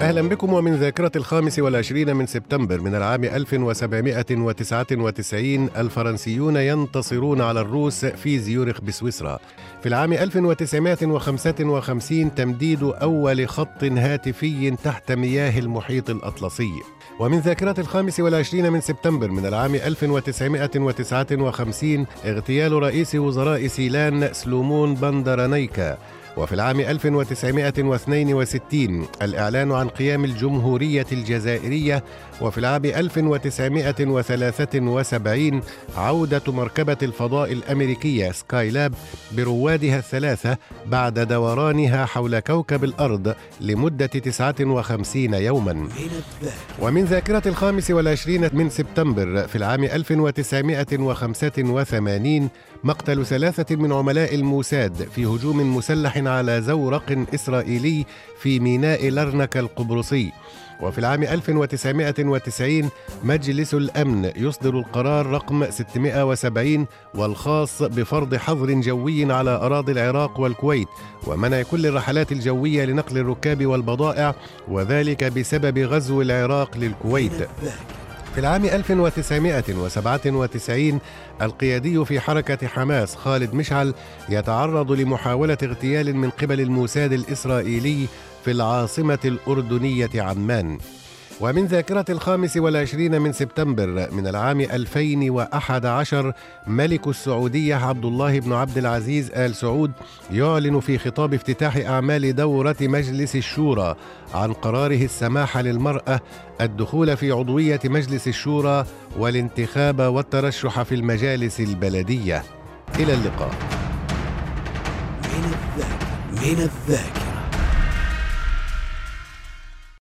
أهلا بكم ومن ذاكرة الخامس والعشرين من سبتمبر من العام 1799 الفرنسيون ينتصرون على الروس في زيورخ بسويسرا. في العام 1955 تمديد أول خط هاتفي تحت مياه المحيط الأطلسي. ومن ذاكرة الخامس والعشرين من سبتمبر من العام 1959 اغتيال رئيس وزراء سيلان سلومون بندرانيكا. وفي العام 1962 الإعلان عن قيام الجمهورية الجزائرية وفي العام 1973 عودة مركبة الفضاء الأمريكية سكاي لاب بروادها الثلاثة بعد دورانها حول كوكب الأرض لمدة 59 يوما. ومن ذاكرة الخامس والعشرين من سبتمبر في العام 1985 مقتل ثلاثة من عملاء الموساد في هجوم مسلح على زورق إسرائيلي في ميناء لرنكا القبرصي. وفي العام 1990 مجلس الأمن يصدر القرار رقم 670 والخاص بفرض حظر جوي على أراضي العراق والكويت ومنع كل الرحلات الجوية لنقل الركاب والبضائع وذلك بسبب غزو العراق للكويت. في العام 1997 القيادي في حركة حماس خالد مشعل يتعرض لمحاولة اغتيال من قبل الموساد الإسرائيلي في العاصمة الأردنية عمان. ومن ذاكرة الخامس والعشرين من سبتمبر من العام 2011 ملك السعودية عبد الله بن عبد العزيز آل سعود يعلن في خطاب افتتاح أعمال دورة مجلس الشورى عن قراره السماح للمرأة الدخول في عضوية مجلس الشورى والانتخاب والترشح في المجالس البلدية. إلى اللقاء. من الذاكرة من الذاكرة.